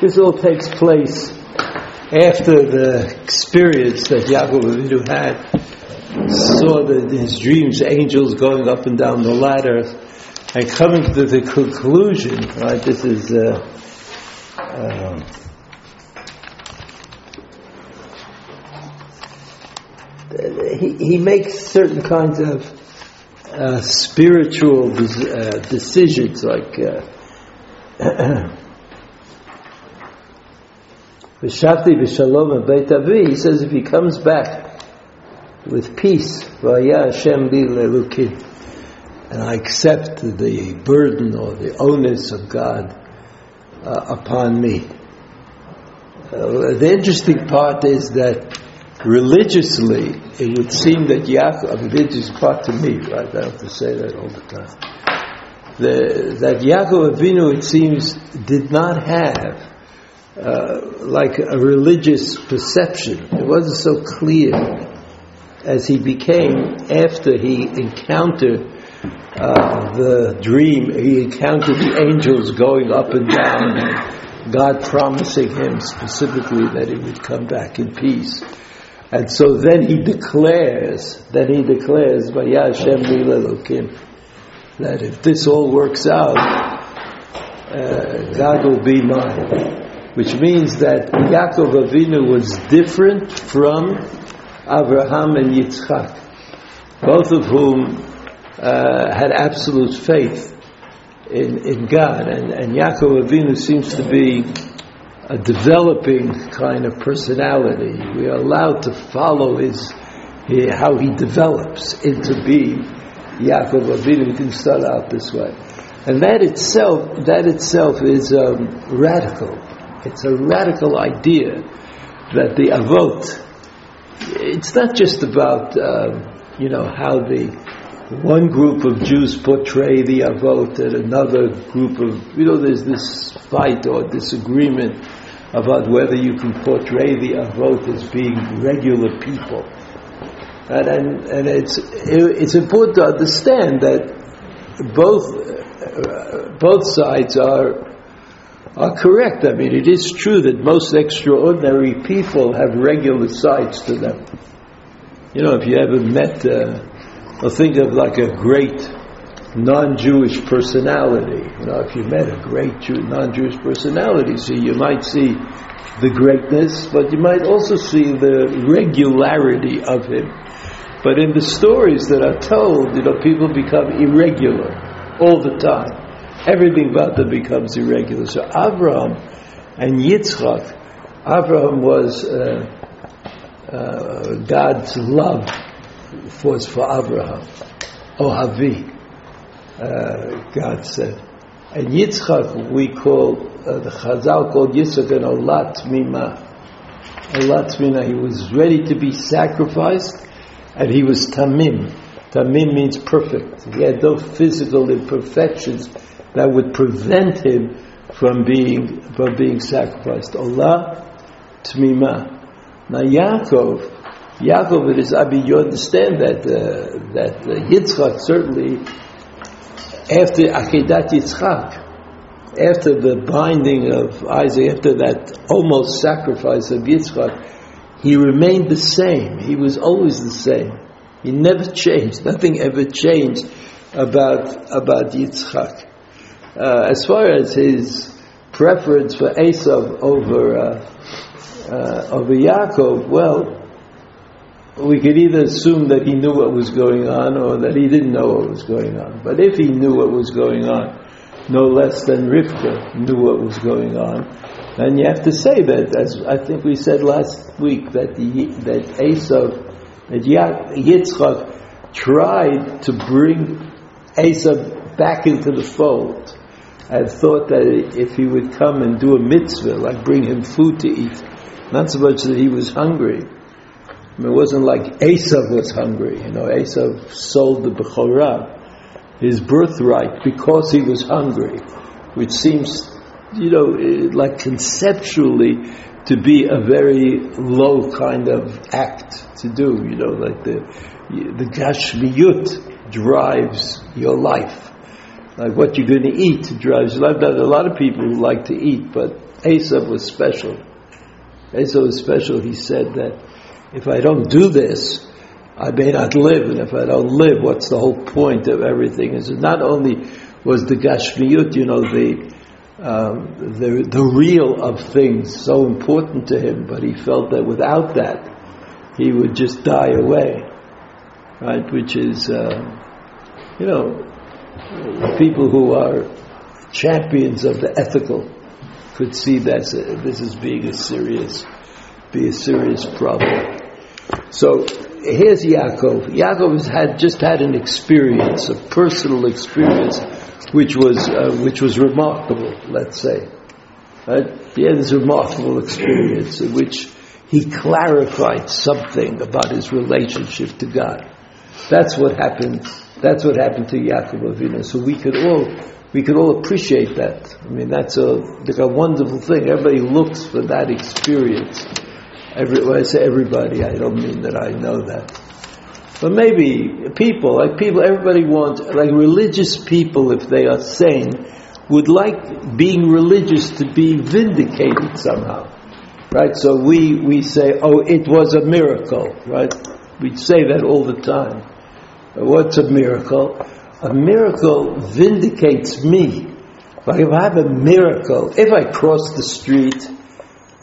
this all takes place after the experience that Yaakov Avinu had, saw the, his dreams, angels going up and down the ladder, and coming to the conclusion, right, this is, uh, uh, he, he makes certain kinds of uh, spiritual uh, decisions, like V'shavti v'shalom beit avi, he says if he comes back with peace, v'aya Hashem li lelukim, and I accept the burden or the onus of God uh, upon me. Uh, the interesting part is that religiously, it would seem that Yaakov, a religious part to me, right? I have to say that all the time. The, that Yaakov Avinu, it seems, did not have uh, like a religious perception. It wasn't so clear as he became after he encountered uh, the dream. He encountered the angels going up and down, and God promising him specifically that he would come back in peace. And so then he declares, then he declares, Hashem that if this all works out, uh, God will be mine which means that Yaakov Avinu was different from Abraham and Yitzchak, both of whom uh, had absolute faith in, in God. And, and Yaakov Avinu seems to be a developing kind of personality. We are allowed to follow his, his how he develops into being Yaakov Avinu. He didn't start out this way. And that itself, that itself is um, radical. It's a radical idea that the avot, it's not just about, uh, you know, how the one group of Jews portray the avot and another group of, you know, there's this fight or disagreement about whether you can portray the avot as being regular people. And, and, and it's, it's important to understand that both, uh, both sides are are correct. I mean, it is true that most extraordinary people have regular sides to them. You know, if you ever met, uh, or think of like a great non-Jewish personality. You know, if you met a great Jew, non-Jewish personality, so you might see the greatness, but you might also see the regularity of him. But in the stories that are told, you know, people become irregular all the time everything about them becomes irregular. So Abraham and Yitzchak, Abraham was uh, uh, God's love was for Abraham. Ohavi, uh, God said. And Yitzchak we call, uh, the Chazal called Yitzchak an Olat Mima. Olat Mima, he was ready to be sacrificed and he was Tamim. Tamim means perfect. He had no physical imperfections that would prevent him from being from being sacrificed. Allah tmima. Now Yaakov, Yaakov it is Abi. You understand that uh, that uh, Yitzchak certainly after Akedat Yitzchak, after the binding of Isaac, after that almost sacrifice of Yitzchak, he remained the same. He was always the same. He never changed. Nothing ever changed about about Yitzchak uh, as far as his preference for Esav over uh, uh, over Yaakov, well, we could either assume that he knew what was going on or that he didn't know what was going on. But if he knew what was going on, no less than Rivka knew what was going on, and you have to say that, as I think we said last week, that the, that Esav, that Yitzchak tried to bring Esav back into the fold had thought that if he would come and do a mitzvah, like bring him food to eat, not so much that he was hungry. I mean, it wasn't like Esav was hungry. You know, Esav sold the Bechorah, his birthright, because he was hungry, which seems, you know, eh, like conceptually to be a very low kind of act to do. You know, like the the gashmiyut drives your life like what you're going to eat drives a lot. A lot of people who like to eat, but Esav was special. Esav was special. He said that if I don't do this, I may not live, and if I don't live, what's the whole point of everything? Is not only was the gashmiyut, you know, the um, the the real of things so important to him, but he felt that without that, he would just die away, right? Which is, uh, you know, people who are champions of the ethical could see that this is being a serious, be a serious problem. So here's Yaakov. Yaakov has had just had an experience, a personal experience, which was uh, which was remarkable. Let's say, right? He had this remarkable experience in which he clarified something about his relationship to God. That's what happened. That's what happened to Yaakov Avinu. So we could all we could all appreciate that. I mean, that's a like a wonderful thing. Everybody looks for that experience. Every, when I say everybody, I don't mean that I know that. But maybe people, like people, everybody wants, like religious people, if they are sane, would like being religious to be vindicated somehow. Right? So we, we say, oh, it was a miracle, right? We say that all the time. What's a miracle? A miracle vindicates me. Like if I have a miracle, if I cross the street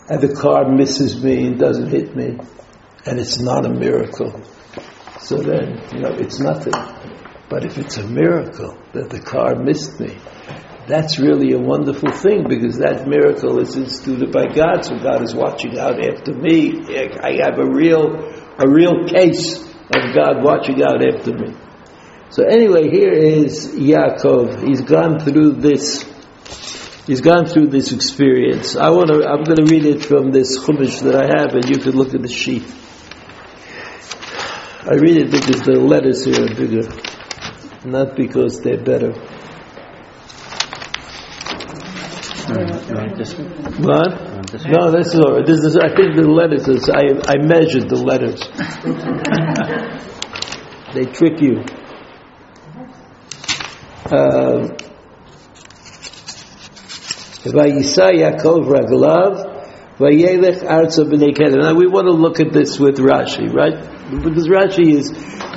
and the car misses me and doesn't hit me, and it's not a miracle, so then, you know, it's nothing. But if it's a miracle that the car missed me, that's really a wonderful thing because that miracle is instituted by God, so God is watching out after me. I have a real, a real case of God watching out after me. So anyway, here is Yaakov. He's gone through this. He's gone through this experience. I want to. I'm going to read it from this chumash that I have, and you can look at the sheet. I read it because the letters here are bigger, not because they're better. What? No, this is all right. This is, I think the letters is, I, I measured the letters. they trick you. Um, Vayisa Yaakov Raglav, Vayelech Arza B'nei Now we want to look at this with Rashi, right? Because Rashi is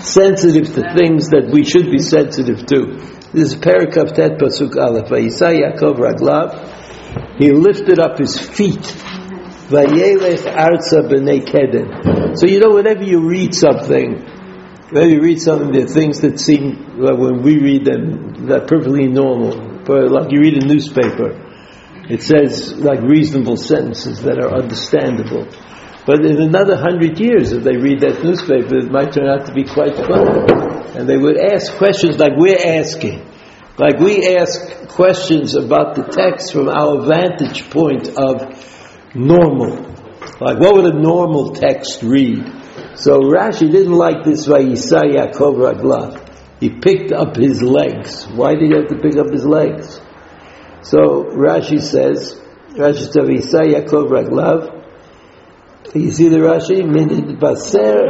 sensitive to things that we should be sensitive to. This is Perikav Tet Pasuk Aleph. Vayisa Yaakov Raglav, he lifted up his feet. Vayelech arza b'nei. So you know, whenever you read something, whenever you read something, there are things that seem, like when we read them, they're perfectly normal. But like you read a newspaper, it says like reasonable sentences that are understandable. But in another hundred years, if they read that newspaper, it might turn out to be quite funny. And they would ask questions like we're asking. Like we ask questions about the text from our vantage point of normal. Like what would a normal text read? So Rashi didn't like this Vayisa Yaakov Raglav. He picked up his legs. Why did he have to pick up his legs? So Rashi says, Rashi says Vayisa Yaakov Raglav. You see the Rashi? Minid Baser.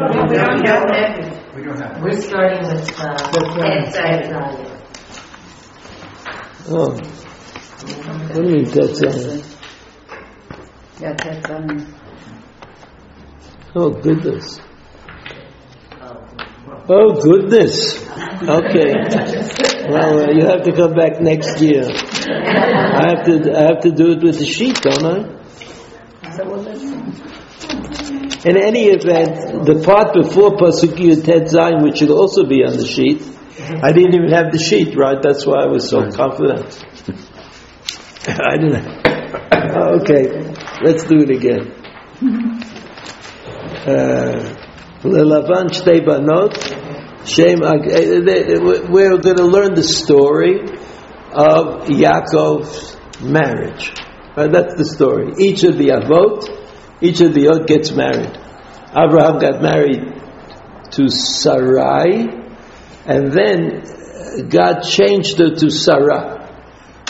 We're starting with uh. What do you mean on? Yeah, on. Oh goodness. Oh goodness. Okay. Well, uh, you have to come back next year. I have to. I have to do it with the sheet, don't I? In any event, the part before Pasuk Tet Zayin, which should also be on the sheet, I didn't even have the sheet, right? That's why I was so confident. I didn't. okay, let's do it again. Uh, Lelavan shtei banot, shem. Eh, eh, eh, we're going to learn the story of Yaakov's marriage. Right? That's the story. Each of the avot, each of the avot gets married. Abraham got married to Sarai, and then God changed her to Sarah.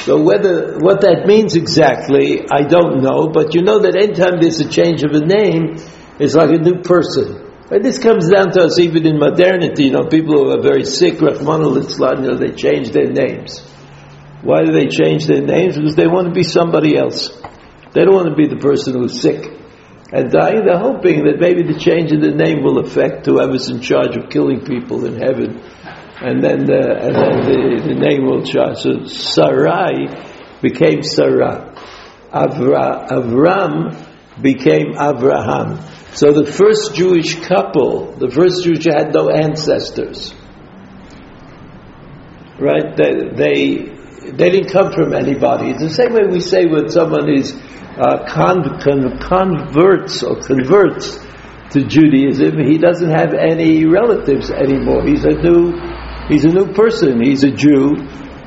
So whether what that means exactly, I don't know. But you know that anytime there's a change of a name, it's like a new person. And this comes down to us even in modernity. You know, people who are very sick, Rahman al you know, they change their names. Why do they change their names? Because they want to be somebody else. They don't want to be the person who's sick and dying. They're hoping that maybe the change in the name will affect whoever's in charge of killing people in heaven. And then the, and then the, the name will change. So Sarai became Sarah. Avra, Avram became Avraham. So the first Jewish couple, the first Jewish had no ancestors. Right? They, they, they didn't come from anybody. It's the same way we say when someone is uh, con- con- converts or converts to Judaism, he doesn't have any relatives anymore. He's a new, he's a new person. He's a Jew.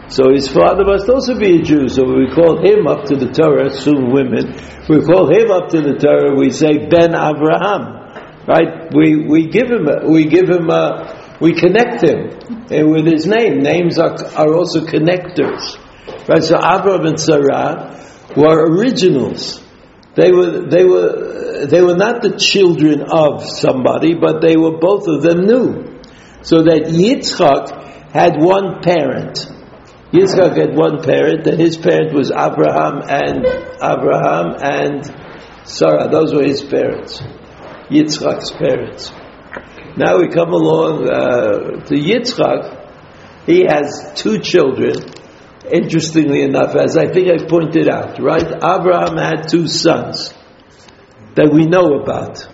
So his father must also be a Jew. So we call him up to the Torah, soon women, we call him up to the Torah, we say Ben Avraham. Right? We, we give him, a, we give him a, we connect him eh, with his name. Names are, are also connectors. Right? So Abraham and Sarah were originals. They were, they were, they were not the children of somebody, but they were both of them new. So that Yitzchak had one parent. Yitzchak had one parent, and his parent was Abraham and Abraham and Sarah. Those were his parents. Yitzchak's parents. Now we come along uh, to Yitzchak. He has two children. Interestingly enough, as I think I pointed out, right? Abraham had two sons that we know about.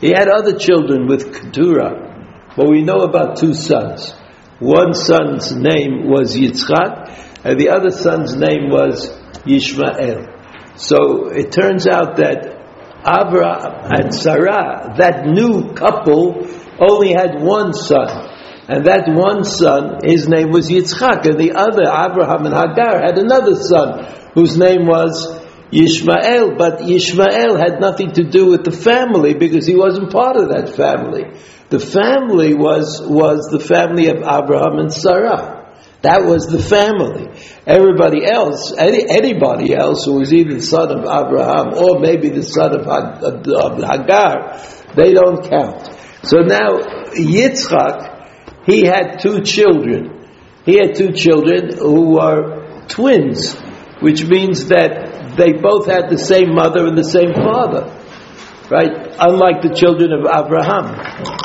He had other children with Keturah, but we know about two sons. One son's name was Yitzchak, and the other son's name was Yishmael. So it turns out that Abraham and Sarah, that new couple, only had one son. And that one son, his name was Yitzchak, and the other, Abraham and Hagar, had another son whose name was Yishmael, but Yishmael had nothing to do with the family because he wasn't part of that family. The family was, was the family of Abraham and Sarah. That was the family. Everybody else, any, anybody else who was either the son of Abraham or maybe the son of, of Hagar, they don't count. So now Yitzchak, he had two children. He had two children who were twins, which means that they both had the same mother and the same father. Right? Unlike the children of Abraham.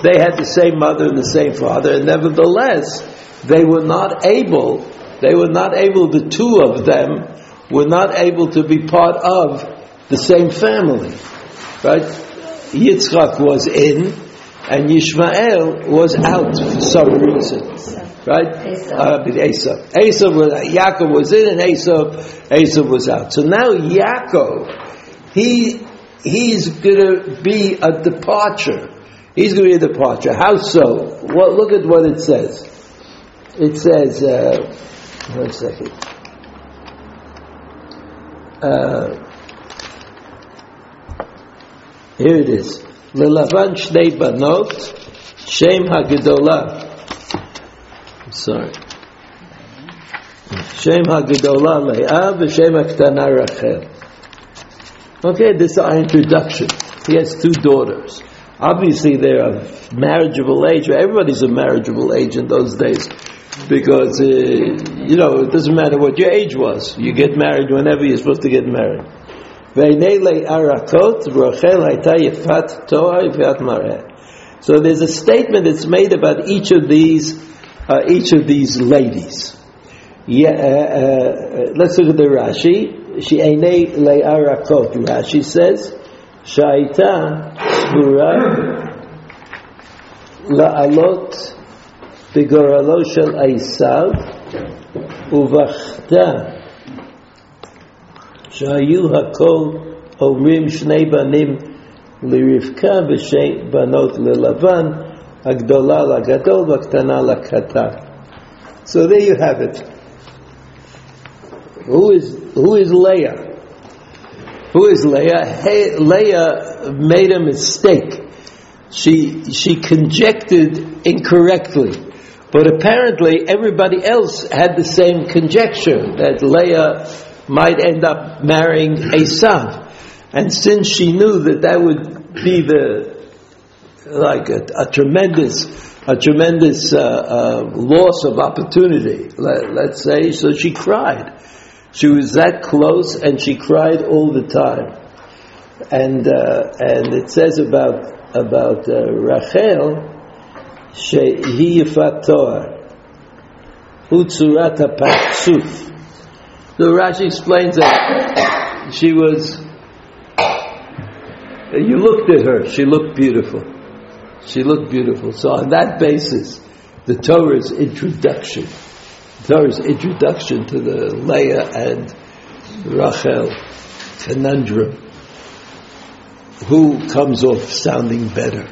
They had the same mother and the same father, and nevertheless, they were not able, they were not able, the two of them were not able to be part of the same family. Right? Yitzchak was in, and Yishmael was out for some reason right? Esav. Uh, Esav. Esav was, Yaakov was in and Esav, Esav was out. So now Yaakov, he, he's gonna be a departure. He's gonna be a departure. How so? Well, look at what it says. It says, uh, one second. Uh, here it is. Lelavan Shnei Banot, Shem HaGedolah sorry. Shem HaGedolah Leah v'Shem HaKtana Rachel. Okay, this is our introduction. He has two daughters. Obviously, they're of marriageable age. Everybody's a marriageable age in those days. Because, uh, you know, it doesn't matter what your age was. You get married whenever you're supposed to get married. So there's a statement that's made about each of these uh, each of these ladies. Yeah, uh, uh, let's look at the Rashi. She'enei le'arakot. Rashi says, "Shaita sbura la'alot b'goralo shel Esav uvachta שהיו הכל אומרים שני בנים לרבקה ושני בנות ללבן, הגדולה לגדול והקטנה לקטן. So there you have it. Who is, who is Leah? Who is Leah? Hey, Leah made a mistake. She, she conjectured incorrectly. But apparently everybody else had the same conjecture that Leah might end up marrying Esav. And since she knew that that would be the, like a, a tremendous, a tremendous uh, uh, loss of opportunity, let, us say, so she cried. She was that close, and she cried all the time. And uh, and it says about about uh, Rachel, shehi yifat toar, utzurat ha'patsuf. So Rashi explains that she was. You looked at her; she looked beautiful. She looked beautiful. So on that basis, the Torah's introduction Torah's introduction to the Leah and Rachel conundrum. Who comes off sounding better?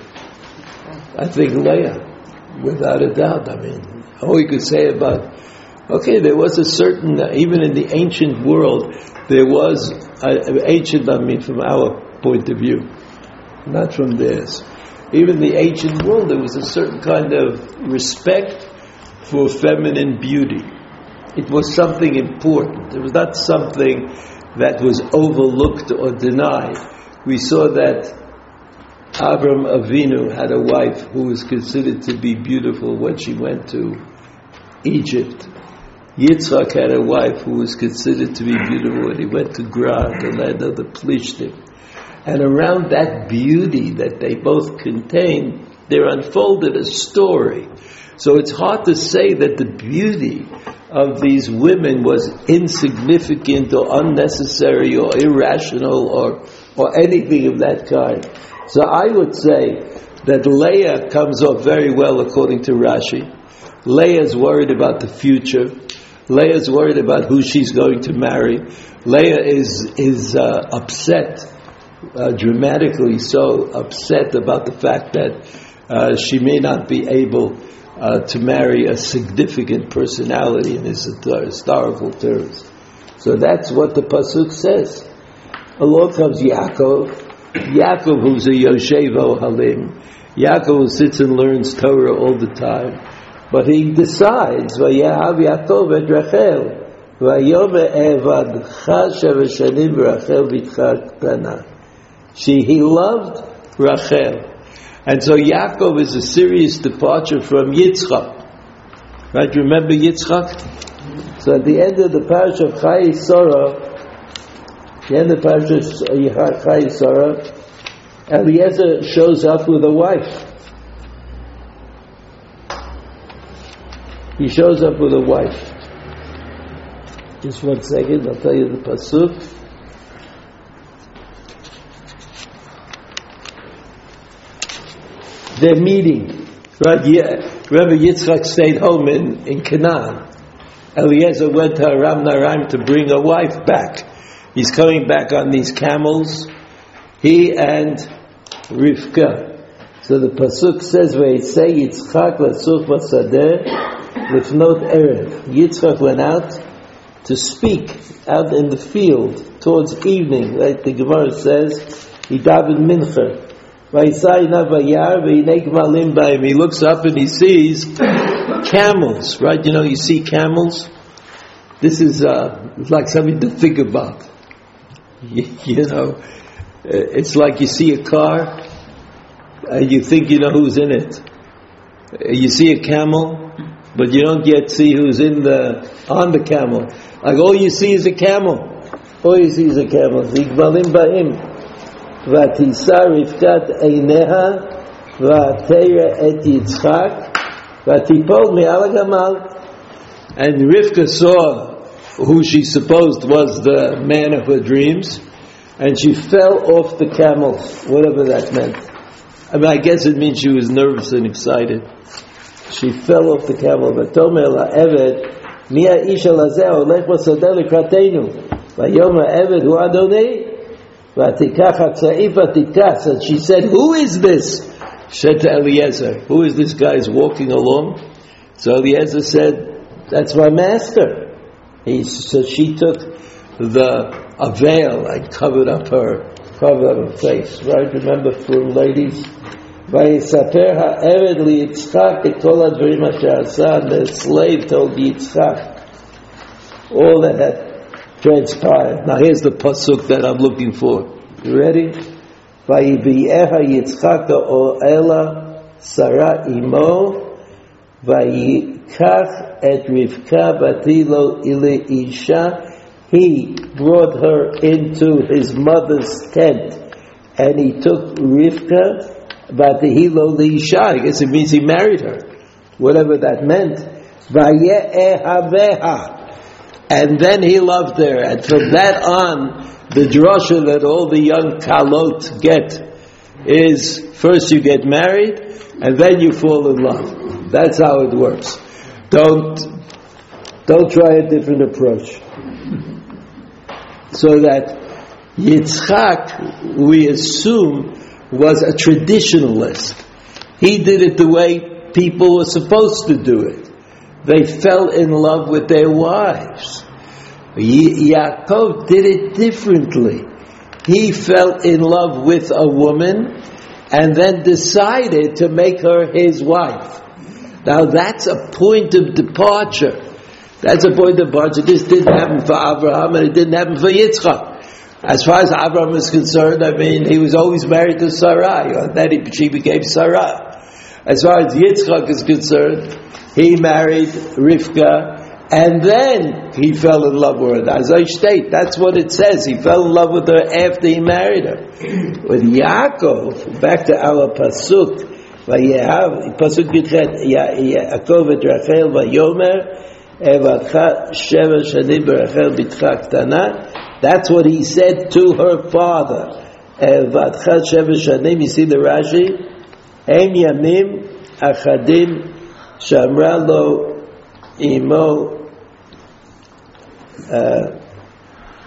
I think Leah, without a doubt. I mean, all you could say about, okay, there was a certain, even in the ancient world, there was, uh, ancient, I mean, from our point of view, not from theirs. Even the ancient world, there was a certain kind of respect for feminine beauty. It was something important. It was not something that was overlooked or denied. We saw that Avram Avinu had a wife who was considered to be beautiful when she went to Egypt. Yitzhak had a wife who was considered to be beautiful when he went to Gerar, the land of the Plishtim. And around that beauty that they both contained, there unfolded a story so it's hard to say that the beauty of these women was insignificant or unnecessary or irrational or, or anything of that kind. So I would say that Leah comes off very well according to Rashi. Leah's worried about the future. Leah's worried about who she's going to marry. Leah is, is uh, upset, uh, dramatically so upset about the fact that uh, she may not be able uh, to marry a significant personality in his historical terms. So that's what the pasuk says. Along comes Yaakov, Yaakov who's a Yoshev Ohalim, Yaakov who sits and learns Torah all the time, but he decides, Vayahav Yaakov et Rachel, Vayome Evad Chasha V'shanim Rachel V'tcha She, he loved Rachel. And so Yaakov is a serious departure from Yitzchak. Right? Remember Yitzchak? So at the end of the parish of Chayei Sarah, the end of the parish of Chayei Sarah, Eliezer shows up with a wife. He shows up with a wife. Just one second, I'll tell you the pasuk. They're meeting. Right? Yeah. Remember Yitzchak stayed home in, in Canaan. Eliezer went to Aram Naharaim to bring a wife back. He's coming back on these camels. He and Rivka. So the pasuk says, "Vayisay Yitzchak lasuf basadeh lifnot erev." Yitzchak went out to speak out in the field towards evening. Like the Gemara says, he davened mincha. He looks up and he sees camels, right? You know, you see camels. This is uh, like something to think about. You, you know, uh, it's like you see a car and you think you know who's in it. Uh, you see a camel, but you don't yet see who's in the on the camel. Like all you see is a camel. All you see is a camel. ותישא רבקת עיניה ותרא את יצחק ותיפול מעל הגמל. And Rivka saw who she supposed was the man of her dreams, and she fell off the camel, whatever that meant. I mean, I guess it means she was nervous and excited. She fell off the camel. ותאמר לה עבד, מי האיש הזה הולך בשדה לקראתנו? ויאמר עבד הוא אדוני and she said, Who is this? She said to Eliezer, Who is this guy is walking along? So Eliezer said, That's my master. He, so she took the a veil and covered up her covered up her face. Right? Remember for ladies? ויספר העבד ליצחק את כל הדברים אשר עשה, and the slave told Yitzchak all that had transpired. Now here's the pasuk that I'm looking for. You ready? Vayibiyeha Yitzchaka Oela Sara Imo Vayikach et Rivka Batilo Ile Isha. He brought her into his mother's tent and he took Rivka Batilo Isha. I guess it means he married her, whatever that meant. Vayeha veha. And then he loved her, and from that on, the drasha that all the young kalot get is first you get married, and then you fall in love. That's how it works. Don't don't try a different approach. So that Yitzchak, we assume, was a traditionalist. He did it the way people were supposed to do it. They fell in love with their wives. Yaakov did it differently. He fell in love with a woman and then decided to make her his wife. Now that's a point of departure. That's a point of departure. This didn't happen for Abraham and it didn't happen for Yitzchak. As far as Abraham is concerned, I mean, he was always married to Sarai, then he, she became Sarah. As far as Yitzchak is concerned, he married Rivka, and then he fell in love with her. As I state, that's what it says. He fell in love with her after he married her. With Yaakov, back to our pasuk, pasuk Yud Chet, Yaakov et Rachel vayomer. That's what he said to her father. You see the Rashi? Em yamim achadim shamra lo imo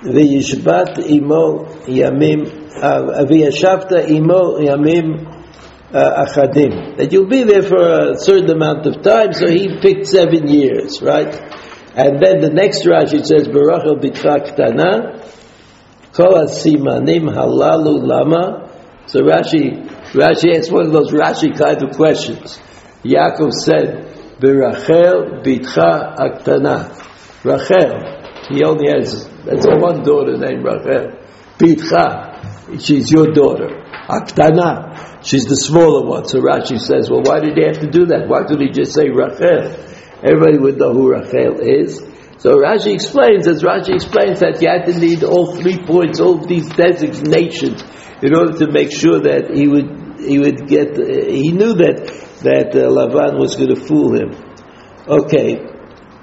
וישבת עמו ימים, וישבת עמו ימים אחדים. That you'll be there for a certain amount of time, so he picked seven years, right? And then the next Rashi says, Barachel bitcha ktana, kol simanim halalu lama. So Rashi, Rashi asks one of those Rashi kind of questions. Yaakov said, Berachel bitcha aktana. Rachel, he only has, that's one daughter named Rachel. Pitcha, she's your daughter. Aktana, she's the smaller one. So Rashi says, well, why did he have to do that? Why couldn't he just say Rachel? Everybody would know who Rachel is. So Rashi explains, as Rashi explains, that you had to need all three points, all these designations, in order to make sure that he would he would get. he knew that that uh, Lavan was going to fool him. Okay,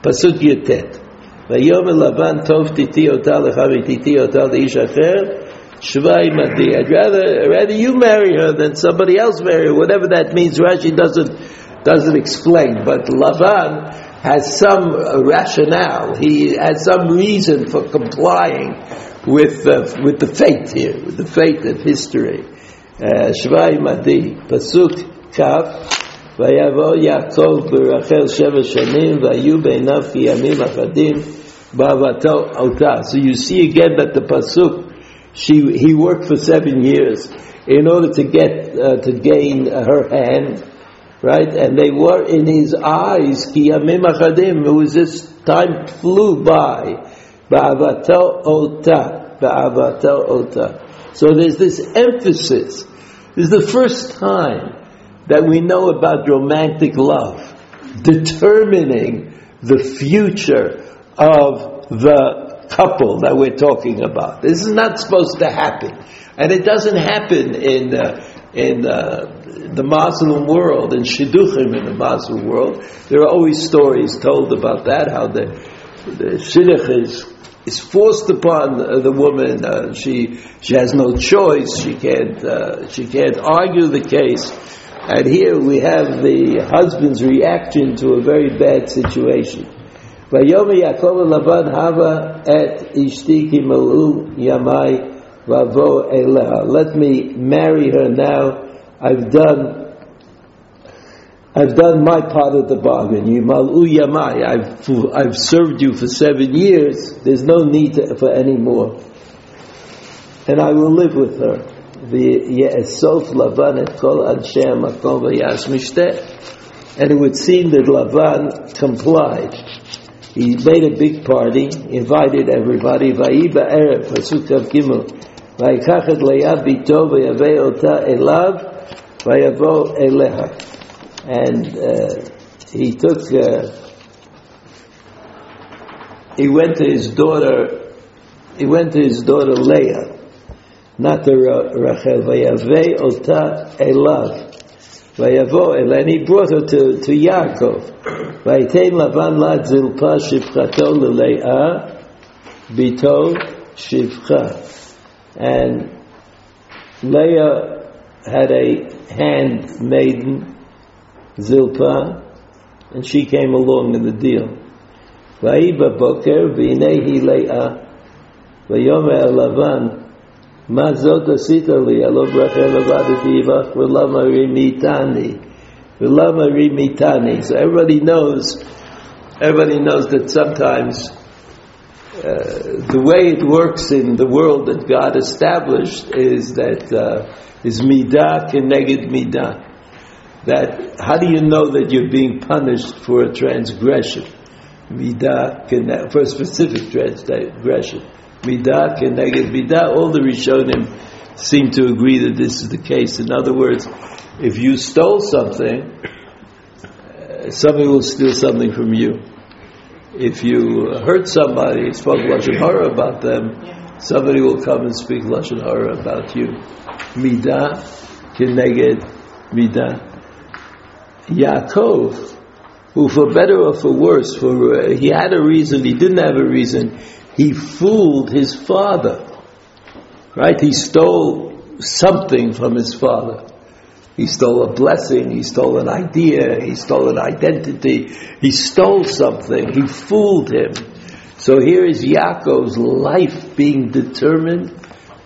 pasuk Yud Tet. Vayomer לבן tov titi אותה lechavi titi אותה לאיש אחר שווה I'd rather, rather you marry her than somebody else marry her whatever that means Rashi doesn't doesn't explain but Lavan has some rationale he has some reason for complying with uh, with the fate here with the fate of history שווה עמדי, פסוק כ' ויבוא יעקב ברחל שבע שנים, והיו בעיניו כי ימים אחדים ota. So you see again that the pasuk, she he worked for seven years in order to get uh, to gain her hand, right? And they were in his eyes ki yamim achadim. It was this time flew by. Ba'avato ota, ba'avato ota. So there's this emphasis. This is the first time that we know about romantic love, determining the future of the couple that we're talking about. This is not supposed to happen. And it doesn't happen in, uh, in uh, the Muslim world, in Shidduchim in the Muslim world. There are always stories told about that, how the, the Shidduch is, is forced upon the woman. Uh, she she has no choice. She can't uh, she can't argue the case. And here we have the husband's reaction to a very bad situation. Vayom Yaakov Lavan Hava et Ishti Yamai Vavo Eleha. Let me marry her now. I've done I've done my part of the bargain. Yimalu yamai. I've I've served you for seven years. There's no need to, for any more. And I will live with her. And it would seem that Lavan complied. He made a big party, invited everybody. Vayiba erev pasuk gimel. Vayikach et leah bito vayavei ota elav vayavo eleha. And uh, he took, uh, he went to his daughter he went to his daughter Leah, not to Rachel. Vayavei ota elav. Vayavo el, and he brought her to, to Yaakov. Vayitain Lavan la zilpa shivchato leleah bito shivcha. And Leah had a handmaiden, Zilpah, and she came along in the deal. Vaiba boker v'inehi Leah ויאמר לבן מה זאת עשית לי? הלא ברכה לבדתי עמך ולמה רימיתני? ולמה רימיתני? So everybody knows, everybody knows that sometimes uh, the way it works in the world that God established is that uh, is midah keneged midah. That how do you know that you're being punished for a transgression? Midah for a specific transgression. Midah keneged midah. All the Rishonim seem to agree that this is the case. In other words, if you stole something, uh, somebody will steal something from you if you hurt somebody, spoke lashon hara about them, somebody will come and speak lashon hara about you. Midah keneged midah. Yaakov, who for better or for worse, for uh, he had a reason, he didn't have a reason, he fooled his father. Right? He stole something from his father. He stole a blessing, he stole an idea, he stole an identity, he stole something, he fooled him. So here is Yaakov's life being determined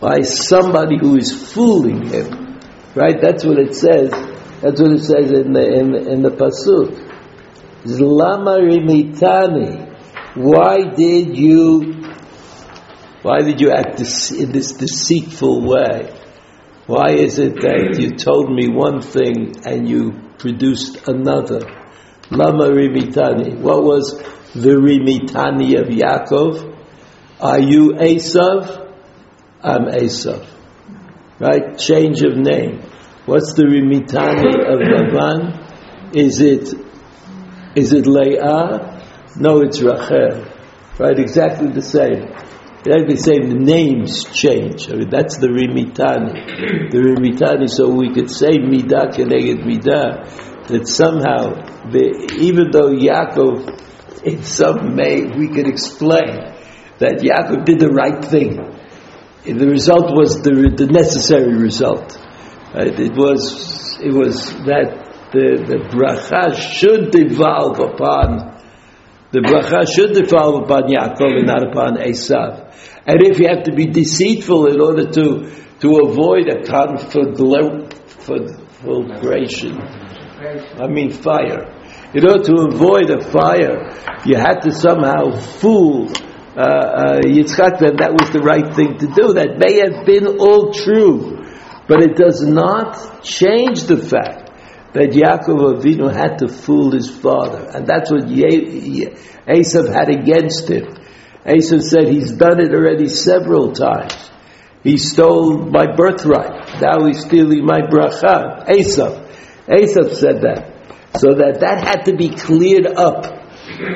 by somebody who is fooling him. Right? That's what it says. That's what it says in the, in, in the Pasuk. Zlama rimitani. Why did you, why did you act in this deceitful way? Why is it that you told me one thing and you produced another? Lama rimitani. What was the rimitani of Yaakov? Are you Esav? I'm Esav. Right? Change of name. What's the rimitani of Lavan? Is it is it Leah? No, it's Rachel. Right? Exactly the same. Like they say, the names change. I mean, that's the Rimitani. The Rimitani, so we could say Midah Keneged Midah, that somehow, the, even though Yaakov, in some way, we could explain that Yaakov did the right thing. The result was the, the necessary result. Right? It was, it was that the, the bracha should devolve upon the bracha should devolve upon Yaakov and not upon Esav. And if you have to be deceitful in order to, to avoid a conflagration, I mean fire. In order to avoid a fire, you had to somehow fool uh, uh, Yitzchak that that was the right thing to do. That may have been all true, but it does not change the fact that Yaakov Avinu had to fool his father, and that's what Ye- Esav had against him. Esav said he's done it already several times. He stole my birthright. Now he's stealing my bracha. Esav. Esav said that. So that that had to be cleared up.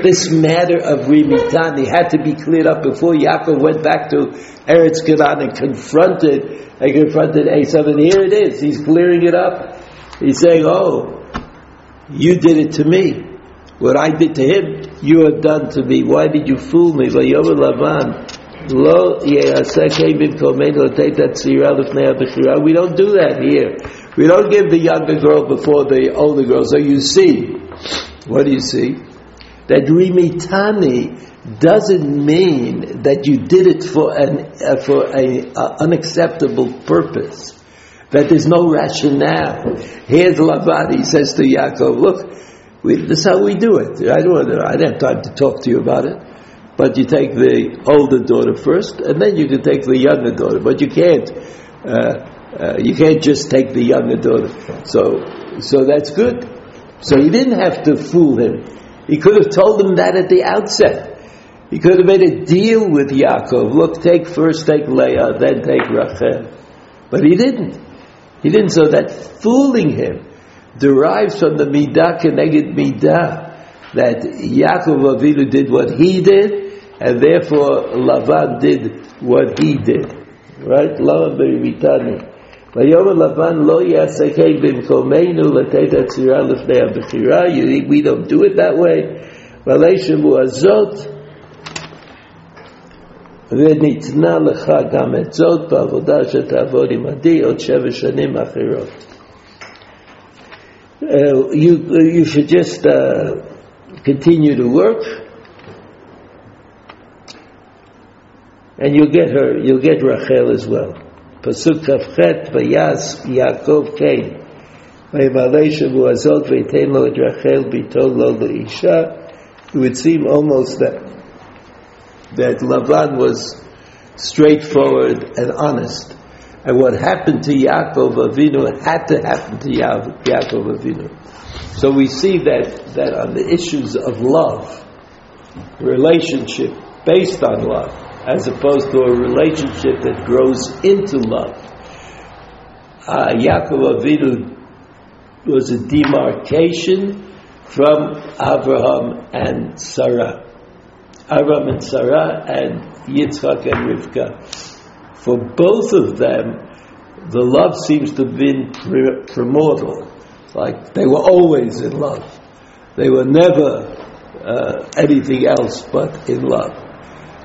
This matter of Rimitani had to be cleared up before Yaakov went back to Eretz Canaan and confronted and confronted Esav. And here it is. He's clearing it up. He's saying, "Oh, you did it to me. What I did to him, you have done to me. Why did you fool me? We don't do that here. We don't give the younger girl before the older girl. So you see, what do you see? That rimitani doesn't mean that you did it for an uh, for a uh, unacceptable purpose. That there's no rationale. Here's Lavan. He says to Yaakov, "Look, we, this is how we do it. I don't, I don't have time to talk to you about it. But you take the older daughter first, and then you can take the younger daughter. But you can't, uh, uh, you can't just take the younger daughter. So, so that's good. So he didn't have to fool him. He could have told him that at the outset. He could have made a deal with Yaakov. Look, take first, take Leah, then take Rachel. But he didn't. He didn't. So that fooling him derives from the midah keneged midah that Yaakov Avinu did what he did, and therefore Lavan did what he did. Right? Lama Beritani. ויאמר לבן לא יעשה כן במקומנו לתת הצירה לפני הבחירה, you think we don't do it that way? ועלי שמו הזאת וניתנה לך גם את זאת בעבודה שתעבוד עמדי עוד שבע שנים אחרות. Uh, you, you should just uh, continue to work and you'll get her, you'll get Rachel as well. Pasuk Kafchet Vayas Yaakov came. וימלא שבוע הזאת ויתן לו את רחל ביתו לו לאישה. It would seem almost that, that Lavan was straightforward and honest. And what happened to Yaakov Avinu had to happen to ya- Yaakov Avinu. So we see that, that on the issues of love, relationship based on love, as opposed to a relationship that grows into love. Uh, Yaakov Avinu was a demarcation from Abraham and Sarah. Abraham and Sarah and Yitzchak and Rivka. For both of them, the love seems to have been primordial. Like they were always in love. They were never uh, anything else but in love.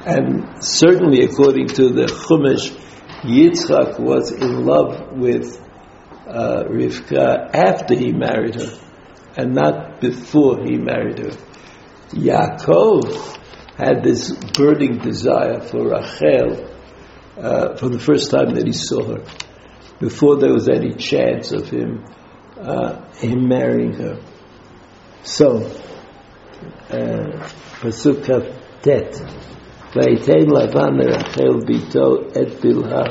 And certainly, according to the Chumash, Yitzchak was in love with uh, Rivka after he married her, and not before he married her. Yaakov had this burning desire for Rachel uh, for the first time that he saw her, before there was any chance of him uh, him marrying her. So, uh, Pasuk Tet. ויתן לבן לרחל ביתו את בלהה,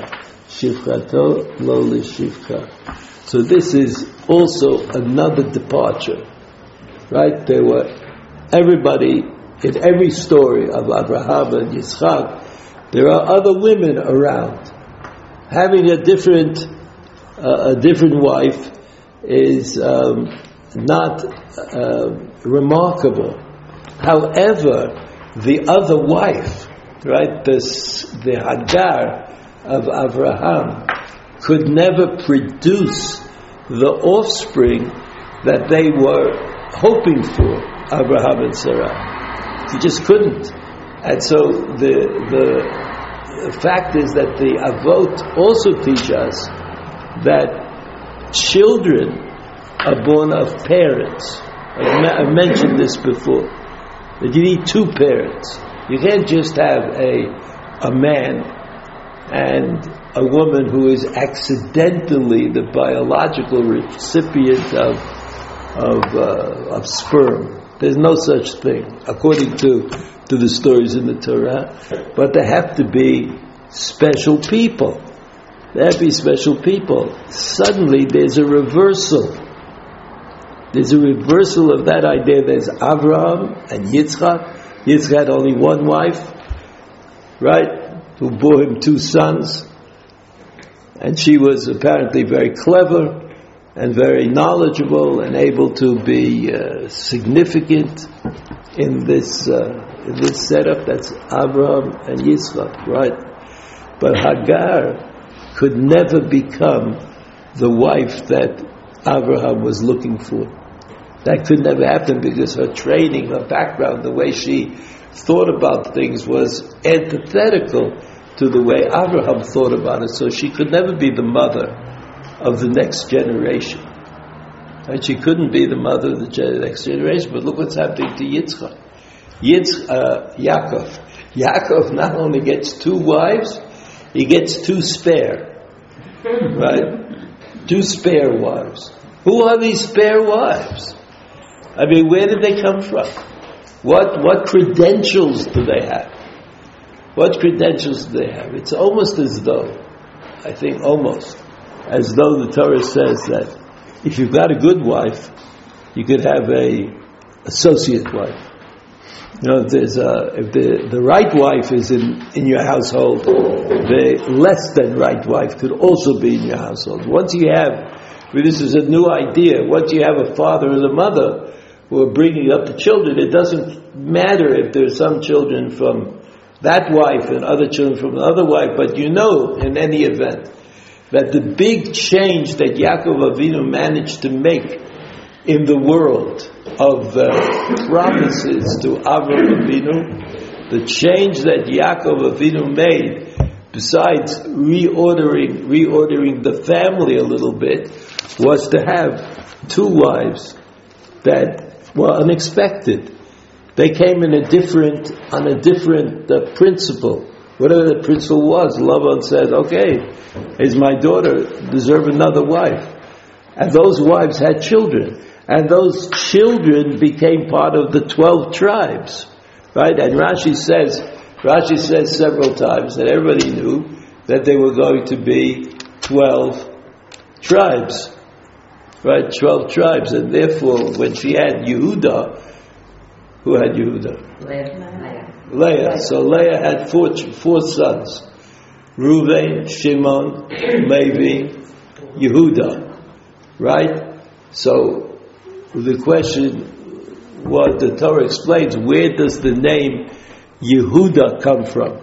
שפחתו לא לשפחה. So this is also another departure, right? There were everybody in every story of Abraham and Yitzchak, there are other women around. Having a different uh, a different wife is um, not uh, remarkable. However, the other wife right? This, the Hagar of Abraham could never produce the offspring that they were hoping for, Abraham and Sarah. He just couldn't. And so the, the fact is that the Avot also teach us that children are born of parents. I've mentioned this before. That you need two parents. You can't just have a, a man and a woman who is accidentally the biological recipient of, of, uh, of sperm. There's no such thing, according to, to the stories in the Torah. But there have to be special people. There have to be special people. Suddenly there's a reversal. There's a reversal of that idea. There's Abraham and Yitzchak, Yitzchak had only one wife, right, who bore him two sons, and she was apparently very clever and very knowledgeable and able to be uh, significant in this uh, in this setup. That's Abraham and Yitzchak, right? But Hagar could never become the wife that Abraham was looking for. That could never happen because her training, her background, the way she thought about things was antithetical to the way Abraham thought about it. So she could never be the mother of the next generation. And she couldn't be the mother of the next generation. But look what's happening to Yitzchak. Yitz, uh, Yaakov. Yaakov not only gets two wives, he gets two spare. Right? Two spare wives. Who are these spare wives? I mean, where did they come from? What, what credentials do they have? What credentials do they have? It's almost as though, I think almost, as though the Torah says that if you've got a good wife, you could have a associate wife. You know, if, there's a, if the, the right wife is in, in your household, the less than right wife could also be in your household. Once you have, this is a new idea, once you have a father and a mother, who are bringing up the children, it doesn't matter if there's some children from that wife and other children from another wife, but you know, in any event, that the big change that Yaakov Avinu managed to make in the world of promises to Avram Avinu, the change that Yaakov Avinu made, besides reordering, reordering the family a little bit, was to have two wives that were unexpected. They came in a different, on a different uh, principle. Whatever the principle was, Lavan said, okay, is my daughter deserve another wife? And those wives had children. And those children became part of the 12 tribes. Right? And Rashi says, Rashi says several times that everybody knew that they were going to be 12 tribes. Right? 12 tribes. And therefore, when she had Yehuda, who had Yehuda? Leah. Leah. So Leah had four, four sons. Reuven, Shimon, Levi, Yehuda. Right? So the question, what the Torah explains, where does the name Yehuda come from?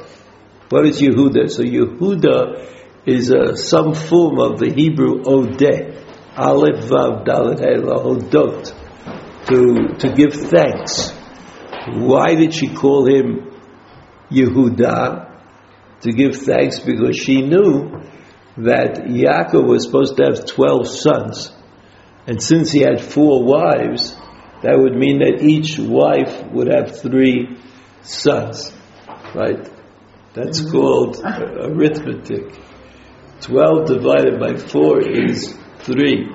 What is Yehuda? So Yehuda is uh, some form of the Hebrew Odeh, Aleph Vav Dalet Hodot, to to give thanks. Why did she call him Yehuda? To give thanks because she knew that Yaakov was supposed to have 12 sons. And since he had four wives, that would mean that each wife would have three sons. Right? That's mm-hmm. called arithmetic. 12 divided by 4 is 3.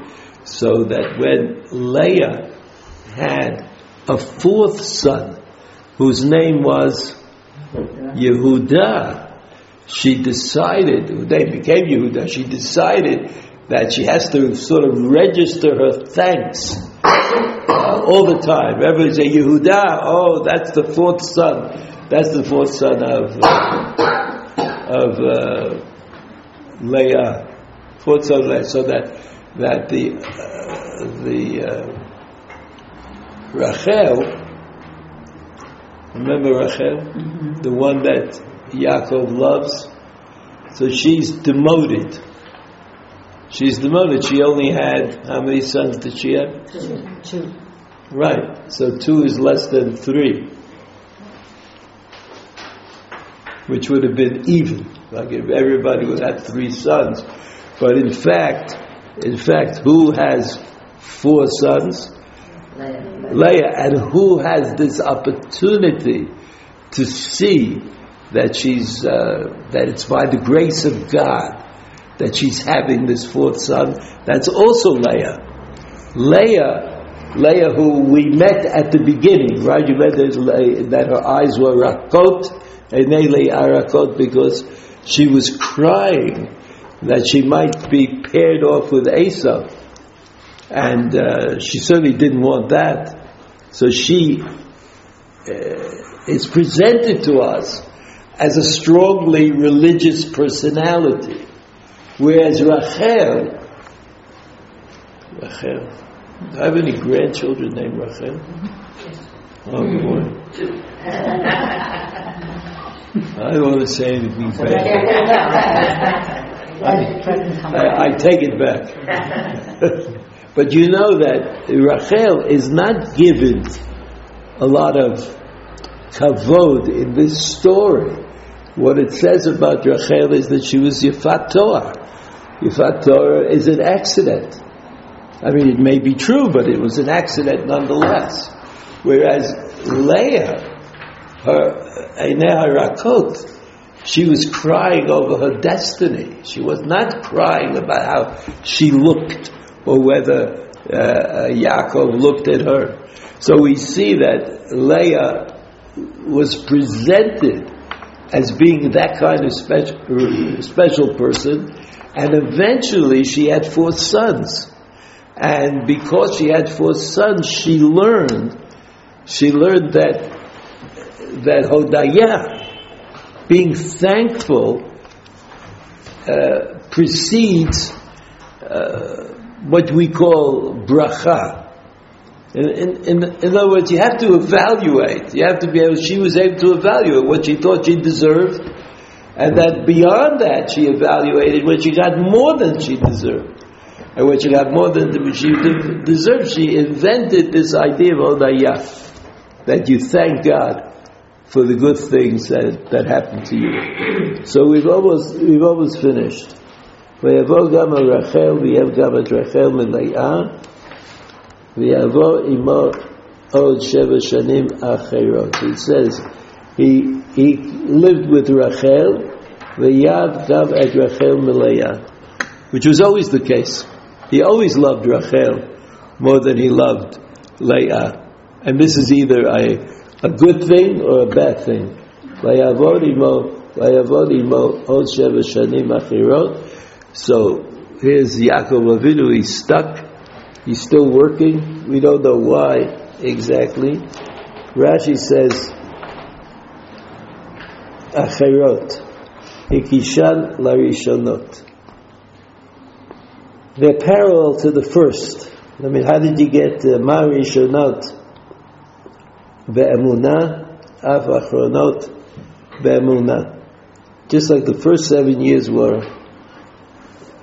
So that when Leah had a fourth son, whose name was Yehuda, she decided, they became Yehuda, she decided that she has to sort of register her thanks uh, all the time. Everybody say, Yehuda, oh, that's the fourth son. That's the fourth son of, uh, of uh, Leah. Fourth son of Leah. So that, that the, uh, the uh, Rachel, Remember Rachel? Mm-hmm. The one that Yaakov loves? So she's demoted. She's demoted. She only had, how many sons did she have? Two. two. Right. So two is less than three. Which would have been even. Like if everybody would have three sons. But in fact, in fact, who has four sons? Leah, and who has this opportunity to see that she's uh, that it's by the grace of God that she's having this fourth son. That's also Leah. Leah, Leah, who we met at the beginning, right? You met that her eyes were rakot, and arakot because she was crying that she might be paired off with Esau and uh, she certainly didn't want that. So she uh, is presented to us as a strongly religious personality, whereas Rachel, Rachel, do I have any grandchildren named Rachel? Oh boy. I don't want to say anything bad. I, I, take it back. But you know that Rachel is not given a lot of kavod in this story. What it says about Rachel is that she was Yifat Torah. Yifat Torah is an accident. I mean, it may be true, but it was an accident nonetheless. Whereas Leah, her Eineh Rakot, she was crying over her destiny. She was not crying about how she looked or whether uh, uh, Yaakov looked at her. So we see that Leah was presented as being that kind of special, special person, and eventually she had four sons. And because she had four sons, she learned, she learned that, that Hodayah, being thankful, uh, precedes uh, what we call bracha. In, in, in, other words, you have to evaluate. You have to be able, she was able to evaluate what she thought she deserved, and that beyond that she evaluated when she got more than she deserved. And when she got more than she deserved, she invented this idea of Odaya, that you thank God for the good things that, that happen to you. So we've almost, we've almost finished. ויבוא גם על רחל, ויהיה גם את רחל מלאה, ויבוא עמו עוד שבע שנים אחרות. He says, he, he lived with Rachel, ויד גם את רחל מלאה, which was always the case. He always loved Rachel more than he loved Leah. And this is either a, a good thing or a bad thing. So here's Yaakov Avinu, he's stuck, he's still working, we don't know why exactly. Rashi says, Acherot, Hikishan Larishonot. They're parallel to the first. I mean, how did you get uh, Marishonot? Be'emunah, Av Achronot, Be'emunah. Just like the first seven years were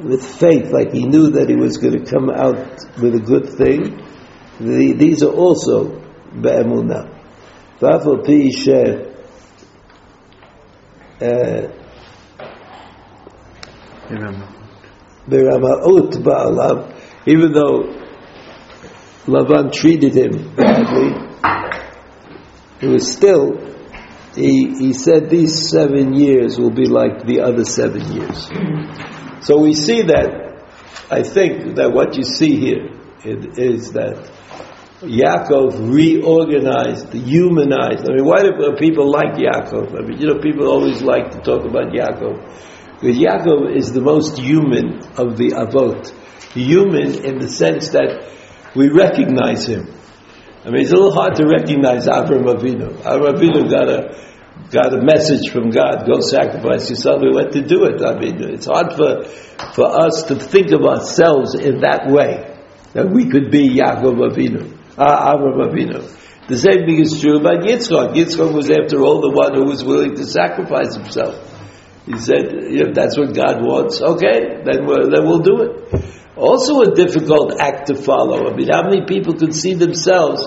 with faith, like he knew that he was going to come out with a good thing. The, these are also be'emunah. V'afal pi she eh, beramaut ba'alav, even though Lavan treated him badly, it was still, he, he said these seven years will be like the other seven years. So we see that, I think that what you see here is that Yaakov reorganized, humanized. I mean, why do people like Yaakov? I mean, you know, people always like to talk about Yaakov. Because Yaakov is the most human of the Avot. Human in the sense that we recognize him. I mean, it's a little hard to recognize Avram Avinu. Avram Avinu got a got a message from God, go sacrifice yourself, we went to do it. I mean, it's hard for, for us to think of ourselves in that way, that we could be Yaakov Avinu, uh, Avram Avinu. The same thing is true about Yitzchak. Yitzchak was, after all, the one who was willing to sacrifice himself. He said, if that's what God wants, okay, then then we'll do it. Also a difficult act to follow. I mean, how many people could see themselves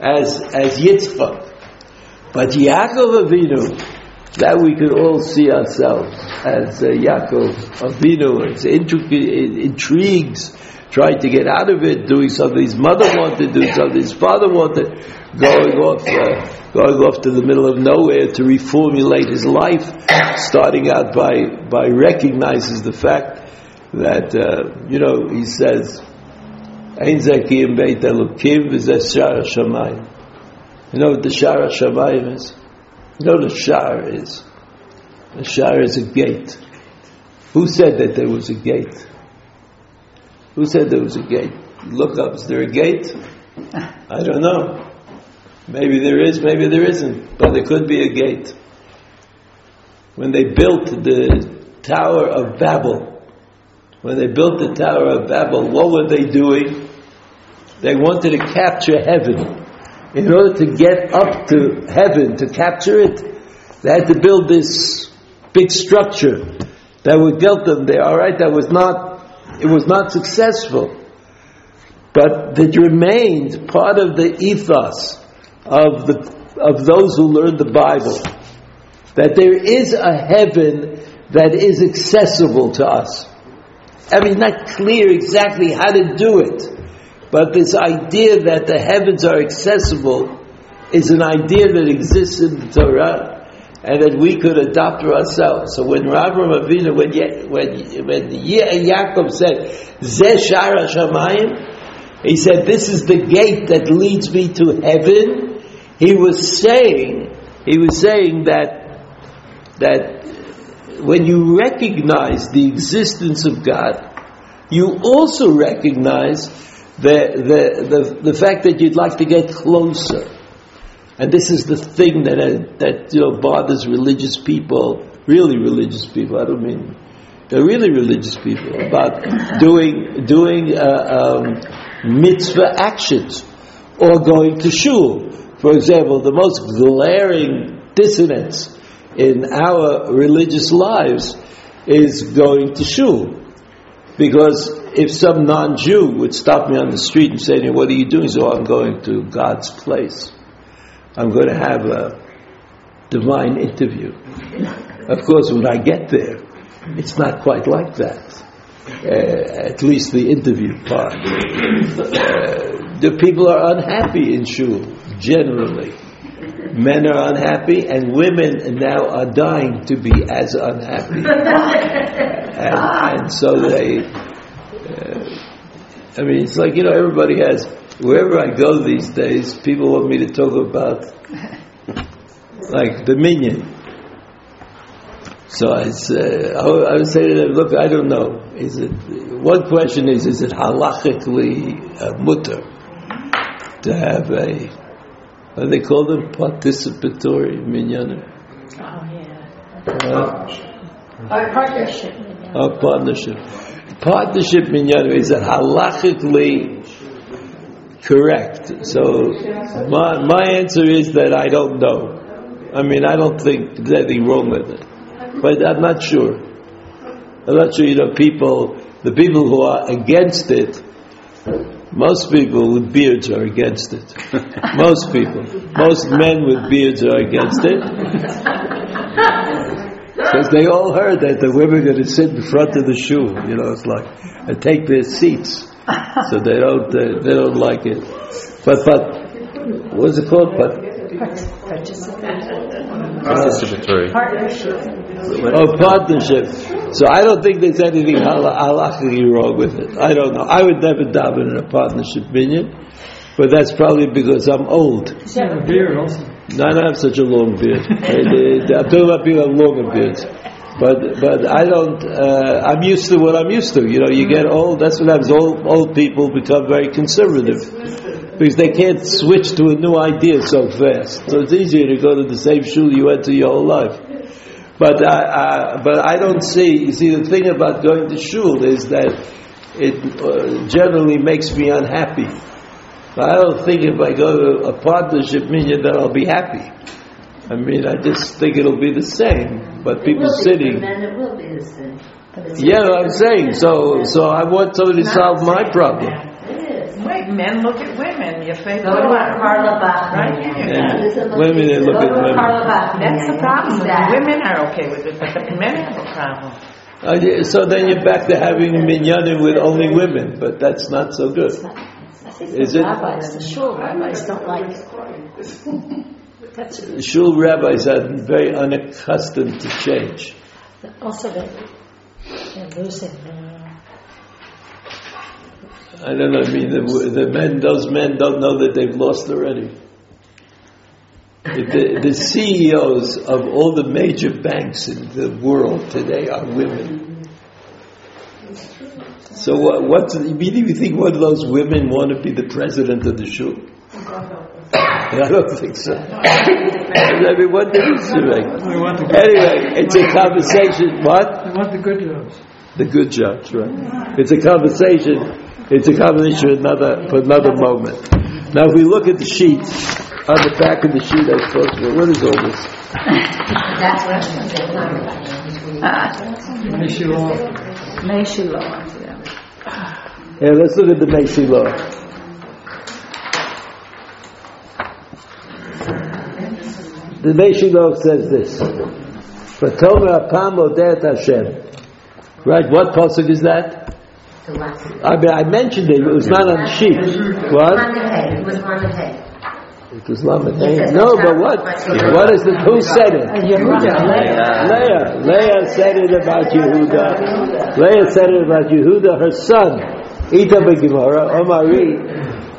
as, as Yitzchak? But Yaakov Avinu, that we could all see ourselves as uh, Yaakov Avinu. It's intrigues, trying to get out of it, doing something his mother wanted, doing something his father wanted, going off, uh, going off to the middle of nowhere to reformulate his life, starting out by by recognizes the fact that uh, you know he says, "Ein zakim beit elokim v'zeh shamayim." You know what the Shara Shamayim is? You know what the Shar is? The Shar is a gate. Who said that there was a gate? Who said there was a gate? Look up, is there a gate? I don't know. Maybe there is, maybe there isn't, but there could be a gate. When they built the Tower of Babel, when they built the Tower of Babel, what were they doing? They wanted to capture heaven in order to get up to heaven, to capture it, they had to build this big structure that would get them there. All right, that was not, it was not successful, but it remained part of the ethos of the of those who learn the Bible that there is a heaven that is accessible to us. I mean, not clear exactly how to do it. But this idea that the heavens are accessible is an idea that exists in the Torah and that we could adopt for ourselves. So when Avram Avinu, when, when, when Yaakov said, Zeh Shamayim, he said, this is the gate that leads me to heaven. He was saying, he was saying that, that when you recognize the existence of God, you also recognize the, the, the, the fact that you'd like to get closer. And this is the thing that, uh, that you know, bothers religious people, really religious people, I don't mean, they're really religious people, about doing, doing uh, um, mitzvah actions. or going to shul. For example, the most glaring dissonance in our religious lives is going to shul. Because if some non-Jew would stop me on the street and say to me, what are you doing? So I'm going to God's place. I'm going to have a divine interview. Of course, when I get there, it's not quite like that. Uh, at least the interview part. Uh, the people are unhappy in shul, generally. Men are unhappy, and women now are dying to be as unhappy. and, and, so they, uh, I mean, it's like, you know, everybody has, wherever I go these days, people want me to talk about, like, dominion. So I, say, I would say to them, look, I don't know. Is it, one question is, is it halachically uh, mutter to have a, what do they call them? Participatory minyan? Oh, yeah. Uh, partnership. Oh, partnership. Partnership minyan is it halachically correct? So my, my answer is that I don't know. I mean, I don't think there's anything wrong with it but I'm not sure. I'm not sure, you know, people, the people who are against it, most people with beards are against it. most people. Most men with beards are against it. Because they all heard that the women are going to sit in front of the shoe. you know, it's like, and take their seats. So they don't, uh, they don't like it. But, but, what's it called? But, Participatory. Partnership. Oh, partnership. So I don't think there's anything halachically wrong with it. I don't know. I would never daven in a partnership minyan, but that's probably because I'm old. You have a beard also. No, I don't have such a long beard. I'm talking about people with longer beards. But but I don't. Uh, I'm used to what I'm used to. You know, you get old. That's what happens. Old old people become very conservative because they can't switch to a new idea so fast. So it's easier to go to the same shul you went to your whole life. But I, uh, but I don't see. You see, the thing about going to shul is that it uh, generally makes me unhappy. But I don't think if I go to a partnership minyan that I'll be happy. I mean, I just think it'll be the same. But people sitting. Then it will be the same. Yeah, I'm saying. So, so I want somebody to solve my problem. Wait, men look at women. Your faith Go to a Carlebach. Right? Yeah. Women, they look at to a women. Carlebach. That's the problem. Exactly. Women are okay with it, but the men have a problem. Uh, yeah, so then you're back to having minyanim with only women, but that's not so good. Is it- rabbis, the shul rabbis don't like it. Shul rabbis are very unaccustomed to change. also they're losing their, I don't know. I mean, the, the men, those men don't know that they've lost already. The, the CEOs of all the major banks in the world today are women. So what? What's you mean? You think one of those women want to be the president of the shul? I don't think so. I mean, what difference does it make? We want the good, Anyway, it's a conversation. What? we want the good jobs. The good jobs, right? It's a conversation. It's a conversation for another for another moment. Now, if we look at the sheet on the back of the sheet, I suppose. Well, what is all this? That's what I'm saying. Makes you all, Meshullah, yeah. Yeah, let's look at the Mei Shiloach. The Mei Shiloach says this: "V'tomer apam odet Hashem." Right? What pasuk is that? The last. I mean, I mentioned it. It was not on the sheet. What? It was Lamed Hay. It was Lamed No, but what? What is the? Who said it? Uh, Yehuda, Leah. Leah said it about Yehuda. Leah said it about Yehuda, her son. Ita b'Gemara, Omari,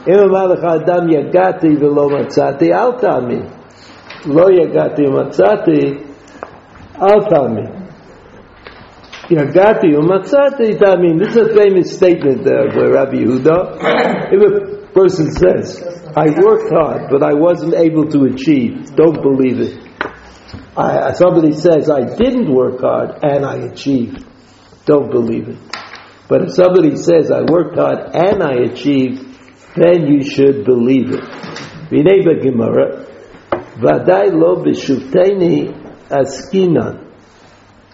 Ima malach adam yagati v'lo matzati, al tami. Lo yagati matzati, al tami. Yagati umatzati tami. This is a famous statement uh, by Rabbi Yehuda. If a person says, I worked hard, but I wasn't able to achieve, don't believe it. I, somebody says, I didn't work hard and I achieved. Don't believe it. But if somebody says, I worked hard and I achieved, then you should believe it. והנה בגמרא, ודאי לא בשופטני עסקינן,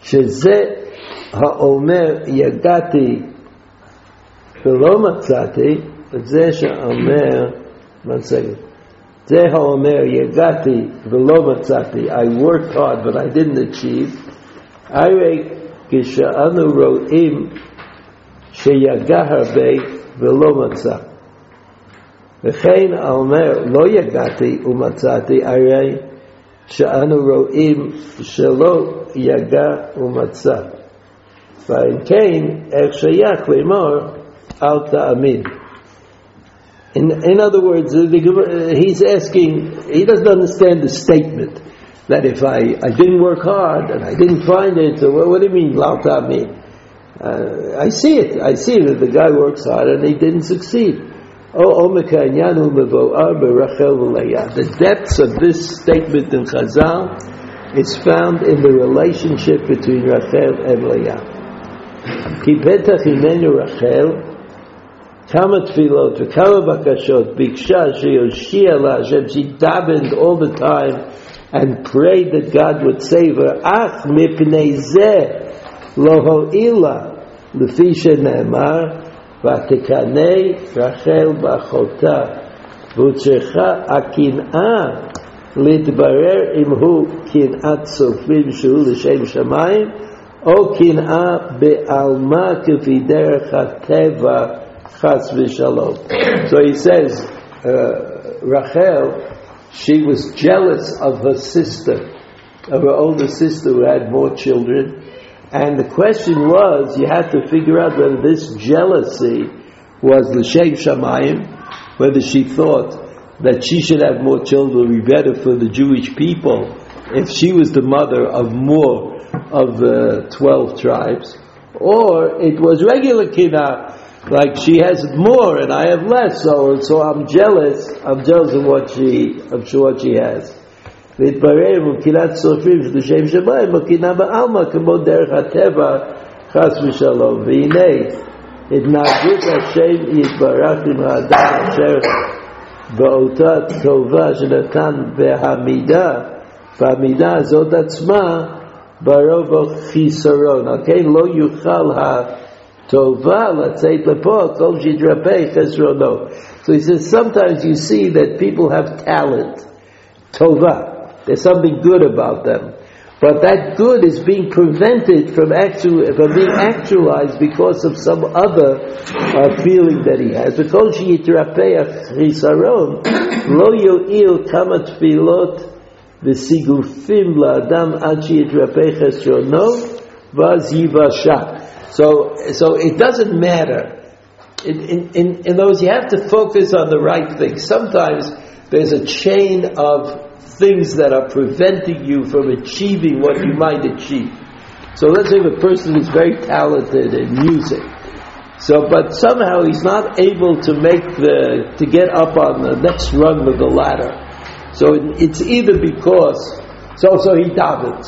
שזה האומר יגעתי ולא מצאתי, זה שאומר, מצגת, זה האומר יגעתי ולא מצאתי, I worked hard but I didn't achieve, הרי כשאנו רואים שיגע הרבה ולא מצא. וכן האומר לא יגעתי ומצאתי, הרי שאנו רואים שלא יגע ומצא. ועם כן, איך שייך לאמור, אל תאמין. In, in other words, the, the, he's asking, he doesn't understand the statement that if I, I didn't work hard and I didn't find it, so what, what do you mean, Lau Ta'amin? Uh, I see it. I see that the guy works hard and he didn't succeed. Oh, The depths of this statement in Chazal is found in the relationship between Rachel and Leah. כי בטח ממנו רחל כמה תפילות וכמה בקשות ביקשה שיושיע לה השם, she davened all the time and prayed that God would save her, אך מפני זה לא הועילה, לפי שנאמר, ותקנא רחל באחותה, וצריכה הקנאה להתברר אם הוא קנאת סופרים שהוא לשם שמיים, או קנאה בעלמא כפי דרך הטבע חס ושלום. So he says, uh, Rachel, she was jealous of her sister, of her older sister who had more children, and the question was, you had to figure out whether this jealousy was l'shem shamayim, whether she thought that she should have more children would be better for the Jewish people if she was the mother of more of the 12 tribes, or it was regular kina, like she has more and I have less, so so I'm jealous. I'm jealous of what she of what she has. והתברר מבחינת סופרים שלשם שמיים, מקינה בעלמא כמו דרך הטבע, חס ושלום. והנה, התנהגות השם יתברך עם האדם אשר באותה טובה שנתן בהמידה, והמידה הזאת עצמה ברוב החיסרון. על כן לא יוכל הטובה לצאת לפועל כל שיתרפא חסרונו. So he says, sometimes you see that people have talent, tova. There's something good about them. But that good is being prevented from, actu- from being actualized because of some other uh, feeling that he has. Because chisaron, lo yo'il kama tfilot v'sigufim la'adam ad shiyitrapei chesrono vaz yivasha. So, so it doesn't matter. In, in, in, in those, you have to focus on the right things. Sometimes there's a chain of things that are preventing you from achieving what you might achieve. So let's say a person is very talented in music. So, but somehow he's not able to make the, to get up on the next rung of the ladder. So it, it's either because, so, so he davens.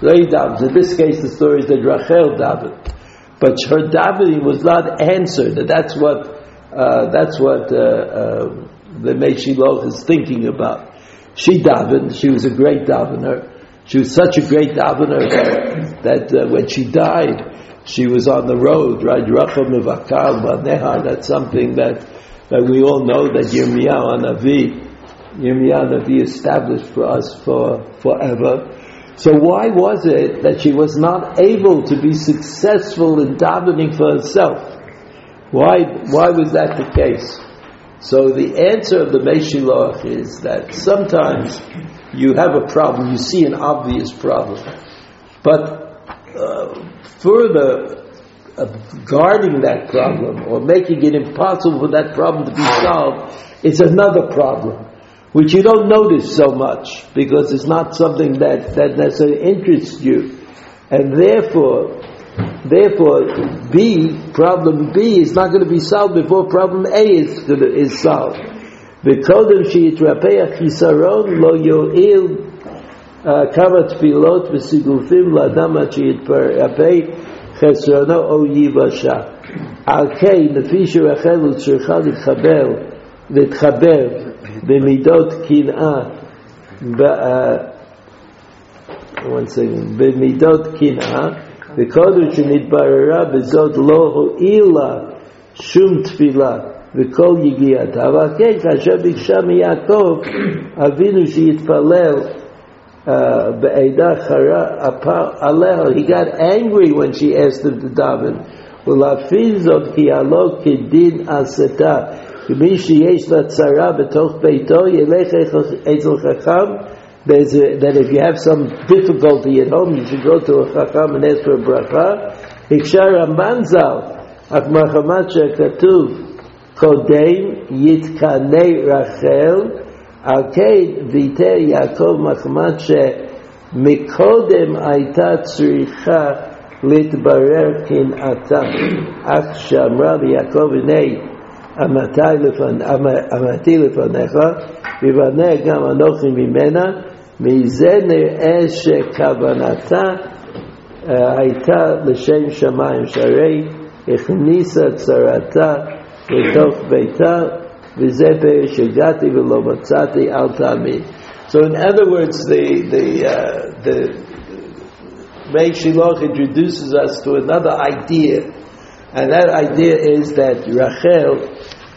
So he davens. In this case, the story is that Rachel davened. But her davening was not answered. That's what, uh, that's what, uh, uh, the Mei Shiloach is thinking about. She davened. She was a great davener. She was such a great davener that, uh, when she died, she was on the road, right? Racham Mevakal Baneha. That's something that, that we all know that Yirmiyahu Navi, Yirmiyahu Navi established for us for forever. So why was it that she was not able to be successful in davening for herself? Why, why was that the case? So the answer of the Mei Shiloach is that sometimes you have a problem, you see an obvious problem, but uh, further uh, guarding that problem or making it impossible for that problem to be solved is another problem, which you don't notice so much because it's not something that, that necessarily interests you. And therefore, Therefore, B, problem B is not going to be solved before problem A is, gonna, is solved. וקודם שיתרפא החיסרון לא יועיל כמה תפילות וסיגופים לאדם עד שיתרפא חסרונו או ייבשה. על כן, לפי שרחל צריכה להתחבר להתחבר במידות קנאה, ב- אה, one second, במידות קנאה, וקודם שנתבררה בזאת לא הועילה שום תפילה וכל יגיעתה, אבל כן, כאשר ביקשה מיעקב אבינו שיתפלל uh, בעדה חרה הפ- עליה, he got angry when she asked him to daven, ולהפעיל זאת כי הלא כדין עשתה, כמי שיש לה צרה בתוך ביתו, ילך אצל חכם, a, that if you have some difficulty at home, you should go to a chacham and ask for a bracha. הקשה רמב"ן ז"ל, אך מחמת שכתוב קודם יתקנא רחל, על כן ויתר יעקב מחמת שמקודם הייתה צריכה להתברר קנאתה, אך שאמרה ליעקב הנה אמתי לפניך, ויבנה גם אנוכי ממנה, מזה נראה שכוונתה הייתה לשם שמיים, שהרי הכניסה צרתה לתוך ביתה, וזה פרש הגעתי ולא מצאתי, אל תעמיד. So in other words, the, the, uh, the Mei Shiloach introduces us to another idea, and that idea is that Rachel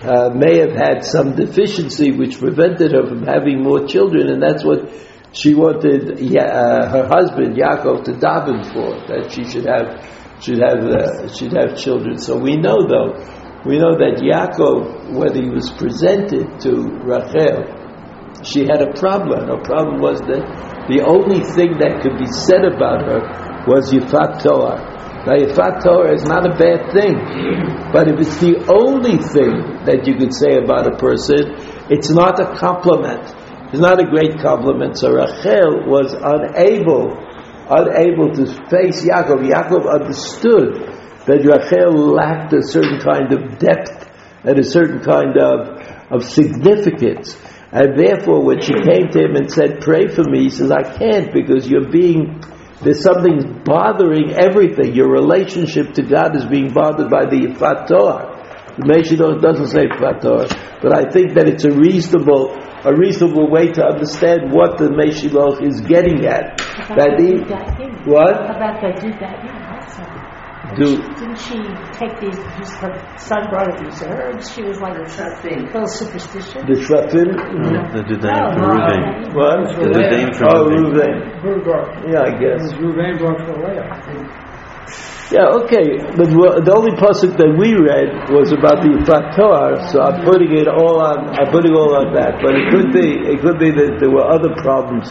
uh, may have had some deficiency which prevented her from having more children, and that's what she wanted uh, her husband Yaakov to daven for, that she should have should have uh, should have children. So we know though, we know that Yaakov, whether he was presented to Rachel, she had a problem. Her problem was that the only thing that could be said about her was Yifat Torah. Now, Yifat Torah is not a bad thing, but if it's the only thing that you could say about a person, it's not a compliment. It's not a great compliment. So Rachel was unable, unable to face Yaakov. Yaakov understood that Rachel lacked a certain kind of depth and a certain kind of, of significance. And therefore, when she came to him and said, Pray for me, he says, I can't because you're being, there's something bothering everything. Your relationship to God is being bothered by the Yifat Torah. The Meshidot doesn't say Yifat Torah, but I think that it's a reasonable, a reasonable way to understand what the Meshidot is getting at. That the, what? About the do that, yeah, also. Do, Didn't she take these, just her son brought her these herbs? She was like a little superstitious. the Shrafim? The Dudaim Oh, from Ruvain. What? The Dudaim from Oh, Ruvain. Ruvain. Yeah, I guess. Ruvain brought for Leah. Yeah, okay, but the only pasuk that we read was about the Yifat so I'm putting it all on. I'm putting all on that. But it could be, it could be that there were other problems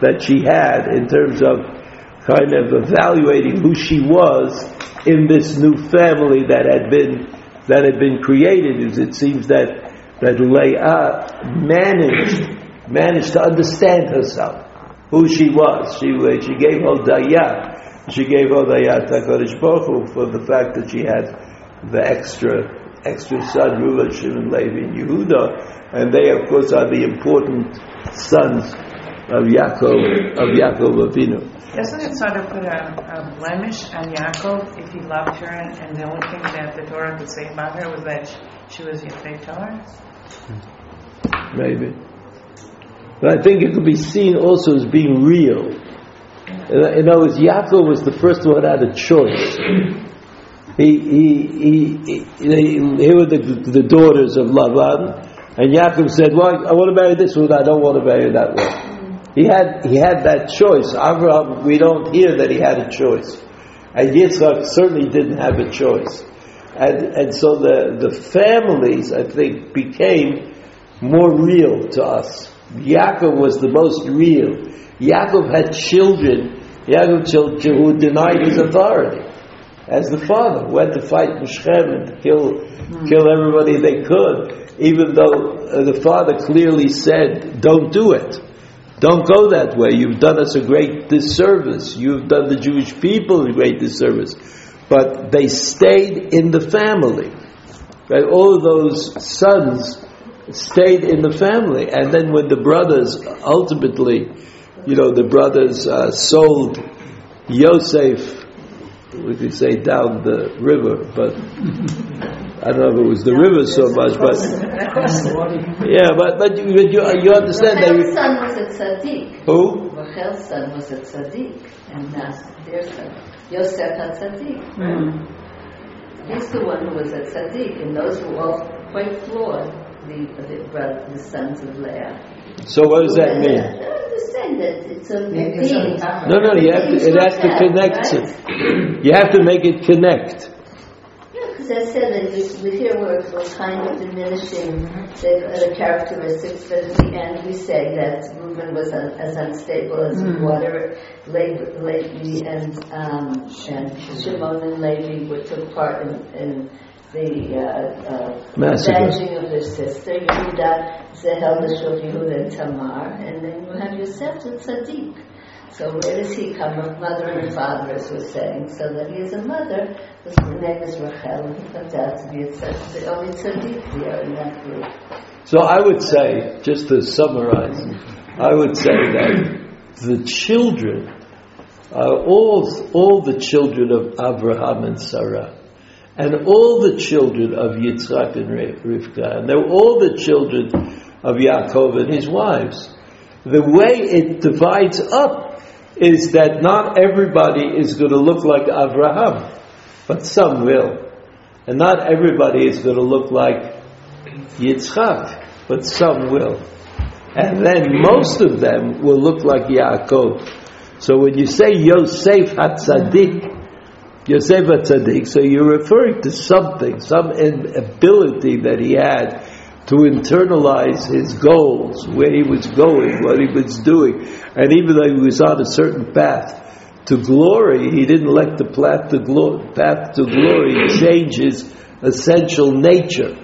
that she had in terms of kind of evaluating who she was in this new family that had been that had been created. Is it seems that that Leah managed managed to understand herself, who she was. She she gave Hodayah. She gave Hodayah to HaKadosh Baruch for the fact that she had the extra extra son, Reuben, Shimon, Levi, and Yehuda, and they of course are the important sons of Yaakov of Yaakov Avinu. Doesn't it sort of put a, a blemish on Yaakov if he loved her and, and the only thing that the Torah could say about her was that she, she was Yefei Torah? maybe. But I think it could be seen also as being real. In in other words, Yaakov was the first one had a choice. He, he, he, he, they, here were the, the daughters of Lavan, and Yaakov said, "Well, I want to marry this one. I don't want to marry that one." He had he had that choice. Abraham, we don't hear that he had a choice, and Yitzchak certainly didn't have a choice, and and so the the families I think became more real to us. Yaakov was the most real. Yaakov had children. Yaakov children who denied his authority as the father went to fight in Shechem and kill kill everybody they could, even though uh, the father clearly said, "Don't do it." Don't go that way. You've done us a great disservice. You've done the Jewish people a great disservice. But they stayed in the family. Right? All of those sons stayed in the family. And then when the brothers ultimately, you know, the brothers uh, sold Yosef we could say down the river, but I don't know if it was the river so much, but yeah, but but you but you, you understand that Rachel's son was a tzaddik. who? Rachel's son was a tzaddik, and that's their son. Yosef had tzaddik. Hmm. He's the one who was a tzaddik, and those were all quite flawed. The the, brother, the sons of Leah. So what does that And, mean? I understand that it's a Maybe it's theme. something No, no, you have to, it has to connect it. You have to make it connect. I said that we, we hear we're, we're kind of diminishing the, the characteristics, but at the end we say that Reuben was un, as unstable as water. Le- Levi and um, and Shimon and Levi were took part in, in the uh, uh, of their sister. Yehuda, Zehel, Bishop Yehuda, and Tamar, and then you have Yosef the Tzaddik. So where does he come from? Mother and father, as we're saying. So that he is a mother. His name is Rachel, and he comes out to be a tzaddik, the only tzaddik here in that group. So I would say, just to summarize, I would say that the children are all, all the children of Abraham and Sarah, and all the children of Yitzhak and Rivka, and they're all the children of Yaakov and his wives. The way it divides up is that not everybody is going to look like Abraham, but some will. And not everybody is going to look like Yitzchak, but some will. And then most of them will look like Yaakov. So when you say Yosef HaTzadik, Yosef HaTzadik, so you're referring to something, some ability that he had to internalize his goals, where he was going, what he was doing. And even though he was on a certain path to glory, he didn't let the path to, glo- path to glory change his essential nature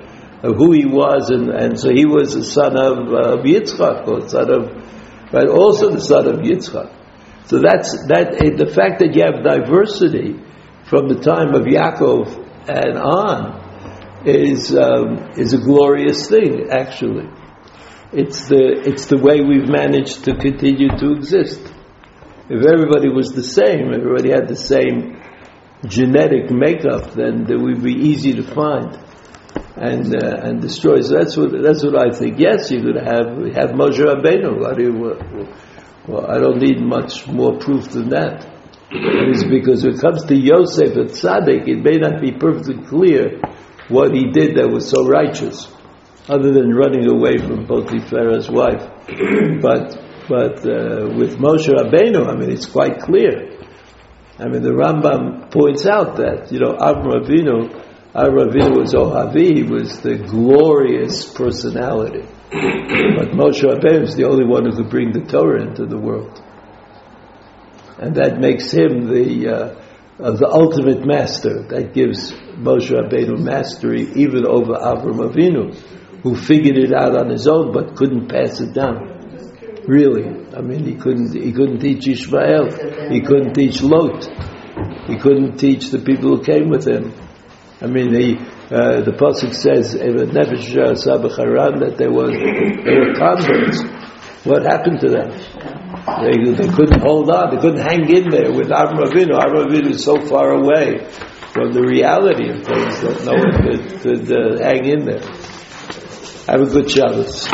of who he was, and, and so he was the son of, uh, Yitzchak, or son of, but also the son of Yitzchak. So that's that. eh, The fact that you have diversity from the time of Yaakov and on is um, is a glorious thing. Actually, it's the it's the way we've managed to continue to exist. If everybody was the same, everybody had the same genetic makeup, then it would be easy to find and uh, and destroy. So that's what that's what I think. Yes, you could have have Moshe Rabbeinu. Uh, well, I don't need much more proof than that. It is because when it comes to Yosef and Tzaddik, it may not be perfectly clear what he did that was so righteous, other than running away from Potiphar's wife. But but uh, with Moshe Rabbeinu, I mean, it's quite clear. I mean, the Rambam points out that you know Avram Avinu, Avram Avinu was Ohavi, he was the glorious personality, but Moshe Rabbeinu is the only one who could bring the Torah into the world, and that makes him the uh, uh, the ultimate master. That gives Moshe Rabbeinu mastery even over Avram Avinu, who figured it out on his own but couldn't pass it down. Really, I mean, he couldn't. He couldn't teach Ishmael. He couldn't teach Lot. He couldn't teach the people who came with him. I mean, he, uh, the pasuk says, that there was they were converts. What happened to them? They, they couldn't hold on. They couldn't hang in there with Avram Avinu. Avram Avinu is so far away from the reality of things that no one could, could uh, hang in there. Have a good Shabbos.